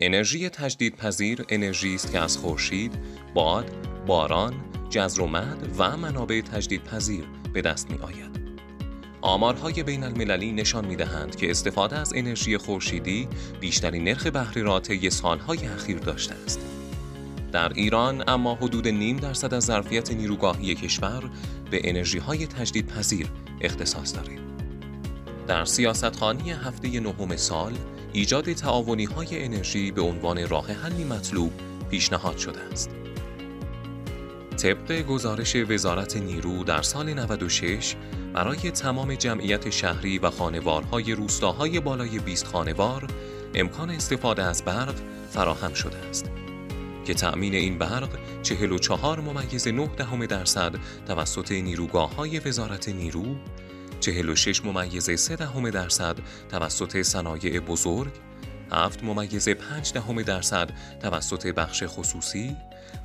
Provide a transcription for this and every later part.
انرژی تجدیدپذیر انرژی است که از خورشید، باد، باران، جزر و مد و منابع تجدیدپذیر به دست می آید. آمارهای بین المللی نشان می دهند که استفاده از انرژی خورشیدی بیشترین نرخ بهره را طی سالهای اخیر داشته است. در ایران اما حدود نیم درصد از ظرفیت نیروگاهی کشور به انرژی های تجدید پذیر اختصاص دارد. در سیاستخانی هفته نهم سال ایجاد تعاونی های انرژی به عنوان راه حلی مطلوب پیشنهاد شده است. طبق گزارش وزارت نیرو در سال 96 برای تمام جمعیت شهری و خانوارهای روستاهای بالای 20 خانوار امکان استفاده از برق فراهم شده است. که تأمین این برق 44 ممیز 9 دهم درصد توسط نیروگاه های وزارت نیرو، 46 ممیز 3 دهم درصد توسط صنایع بزرگ، 7 ممیز 5 دهم درصد توسط بخش خصوصی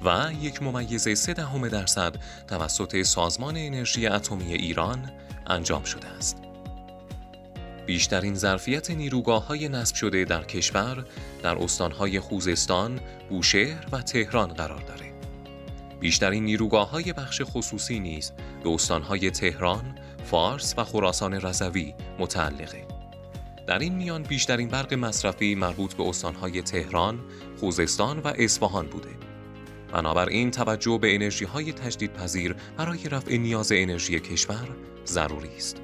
و یک ممیز 3 دهم درصد توسط سازمان انرژی اتمی ایران انجام شده است. بیشترین ظرفیت نیروگاه های نصب شده در کشور در استانهای خوزستان، بوشهر و تهران قرار دارد. بیشترین نیروگاه های بخش خصوصی نیز به استانهای تهران، فارس و خراسان رضوی متعلقه. در این میان بیشترین برق مصرفی مربوط به استانهای تهران، خوزستان و اصفهان بوده. بنابراین توجه به انرژی های تجدیدپذیر برای رفع نیاز انرژی کشور ضروری است.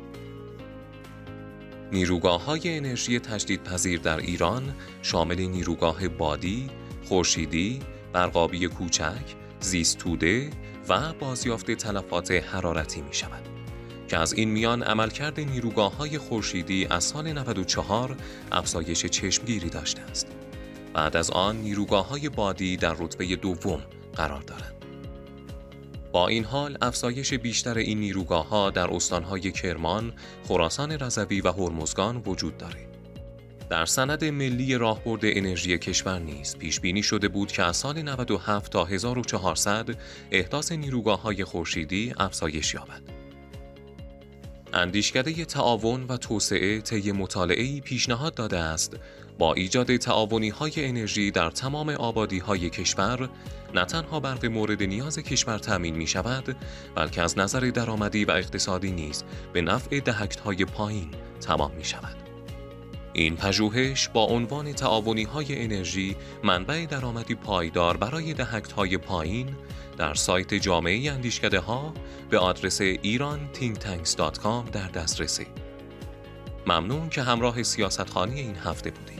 نیروگاه های انرژی تجدیدپذیر در ایران شامل نیروگاه بادی، خورشیدی، برقابی کوچک، زیستوده و بازیافت تلفات حرارتی می شود. که از این میان عملکرد نیروگاه های خورشیدی از سال 94 افزایش چشمگیری داشته است. بعد از آن نیروگاه های بادی در رتبه دوم قرار دارند. با این حال افزایش بیشتر این نیروگاه ها در استانهای کرمان، خراسان رضوی و هرمزگان وجود دارد. در سند ملی راهبرد انرژی کشور نیز پیش بینی شده بود که از سال 97 تا 1400 احداث نیروگاه های خورشیدی افزایش یابد. اندیشکده تعاون و توسعه طی مطالعه‌ای پیشنهاد داده است با ایجاد تعاونی های انرژی در تمام آبادی های کشور نه تنها برق مورد نیاز کشور تأمین می شود بلکه از نظر درآمدی و اقتصادی نیز به نفع دهکت های پایین تمام می شود. این پژوهش با عنوان تعاونی های انرژی منبع درآمدی پایدار برای دهکت های پایین در سایت جامعه اندیشکده ها به آدرس ایران در دسترسی. ممنون که همراه سیاستخانی این هفته بودید.